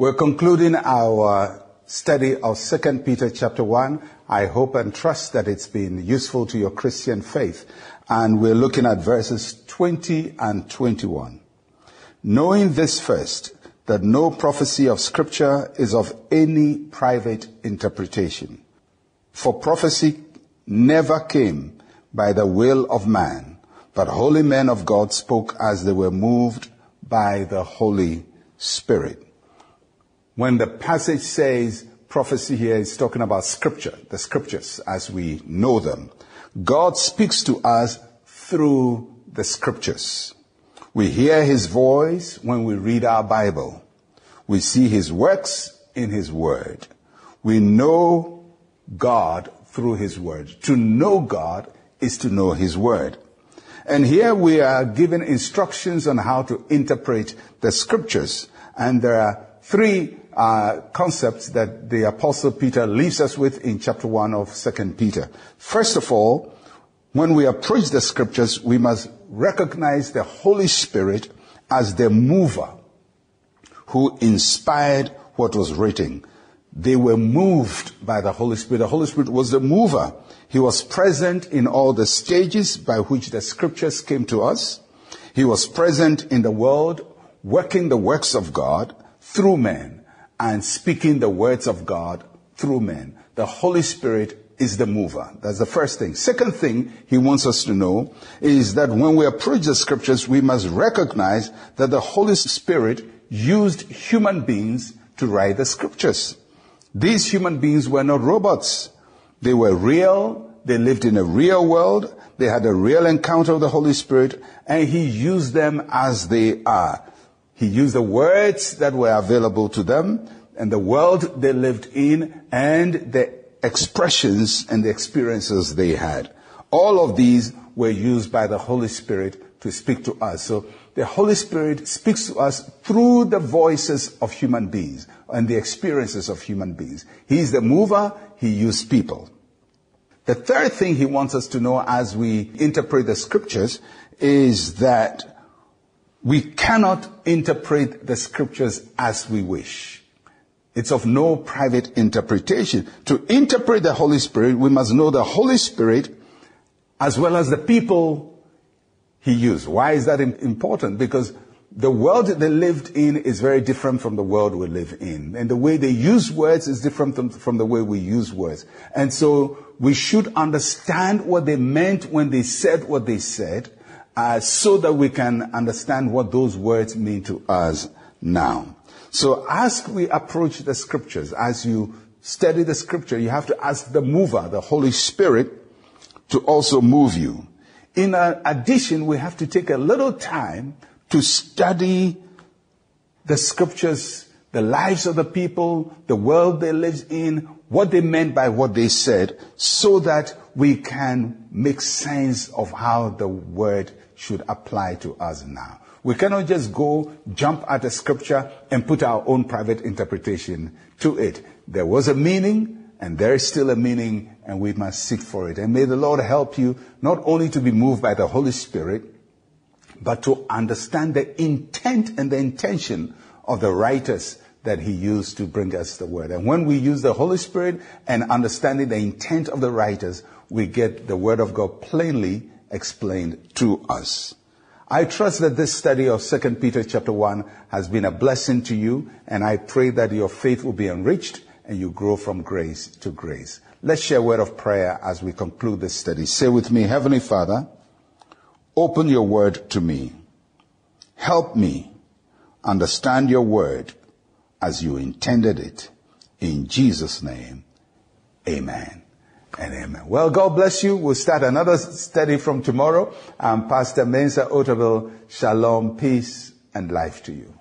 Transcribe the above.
We're concluding our study of 2 Peter chapter 1. I hope and trust that it's been useful to your Christian faith. And we're looking at verses 20 and 21. Knowing this first, that no prophecy of scripture is of any private interpretation. For prophecy never came by the will of man, but holy men of God spoke as they were moved by the Holy Spirit. When the passage says prophecy here is talking about scripture, the scriptures as we know them. God speaks to us through the scriptures. We hear his voice when we read our Bible. We see his works in his word. We know God through his word. To know God is to know his word. And here we are given instructions on how to interpret the scriptures. And there are three Uh, concepts that the apostle Peter leaves us with in chapter 1 of 2 Peter. First of all, when we approach the scriptures, we must recognize the Holy Spirit as the mover who inspired what was written. They were moved by the Holy Spirit. The Holy Spirit was the mover. He was present in all the stages by which the scriptures came to us. He was present in the world, working the works of God through men and speaking the words of God through men. The Holy Spirit is the mover. That's the first thing. Second thing he wants us to know is that when we approach the scriptures, we must recognize that the Holy Spirit used human beings to write the scriptures. These human beings were not robots. They were real. They lived in a real world. They had a real encounter with the Holy Spirit and he used them as they are. He used the words that were available to them and the world they lived in and the expressions and the experiences they had. All of these were used by the Holy Spirit to speak to us. So the Holy Spirit speaks to us through the voices of human beings and the experiences of human beings. He's the mover. He used people. The third thing he wants us to know as we interpret the scriptures is that we cannot interpret the scriptures as we wish. It's of no private interpretation. To interpret the Holy Spirit, we must know the Holy Spirit as well as the people he used. Why is that important? Because the world they lived in is very different from the world we live in. And the way they use words is different from, from, the way we use words. And so we should understand what they meant when they said what they said uh, so that we can understand what those words mean to us now. So as we approach the scriptures, as you study the scripture, you have to ask the mover, the Holy Spirit, to also move you. In addition, we have to take a little time to study the scriptures, the lives of the people, the world they lived in, what they meant by what they said, so that we can make sense of how the word should apply to us now. We cannot just go jump at a scripture and put our own private interpretation to it. There was a meaning and there is still a meaning and we must seek for it. And may the Lord help you not only to be moved by the Holy Spirit, but to understand the intent and the intention of the writers that he used to bring us the word. And when we use the Holy Spirit and understanding the intent of the writers, we get the word of God plainly explained to us. I trust that this study of 2 Peter chapter 1 has been a blessing to you, and I pray that your faith will be enriched and you grow from grace to grace. Let's share a word of prayer as we conclude this study. Say with me, Heavenly Father, open your word to me. Help me understand your word as you intended it. In Jesus' name, amen and amen. Well, God bless you. We'll start another study from tomorrow. I'm Pastor Mensa Otabil. Shalom, peace, and life to you.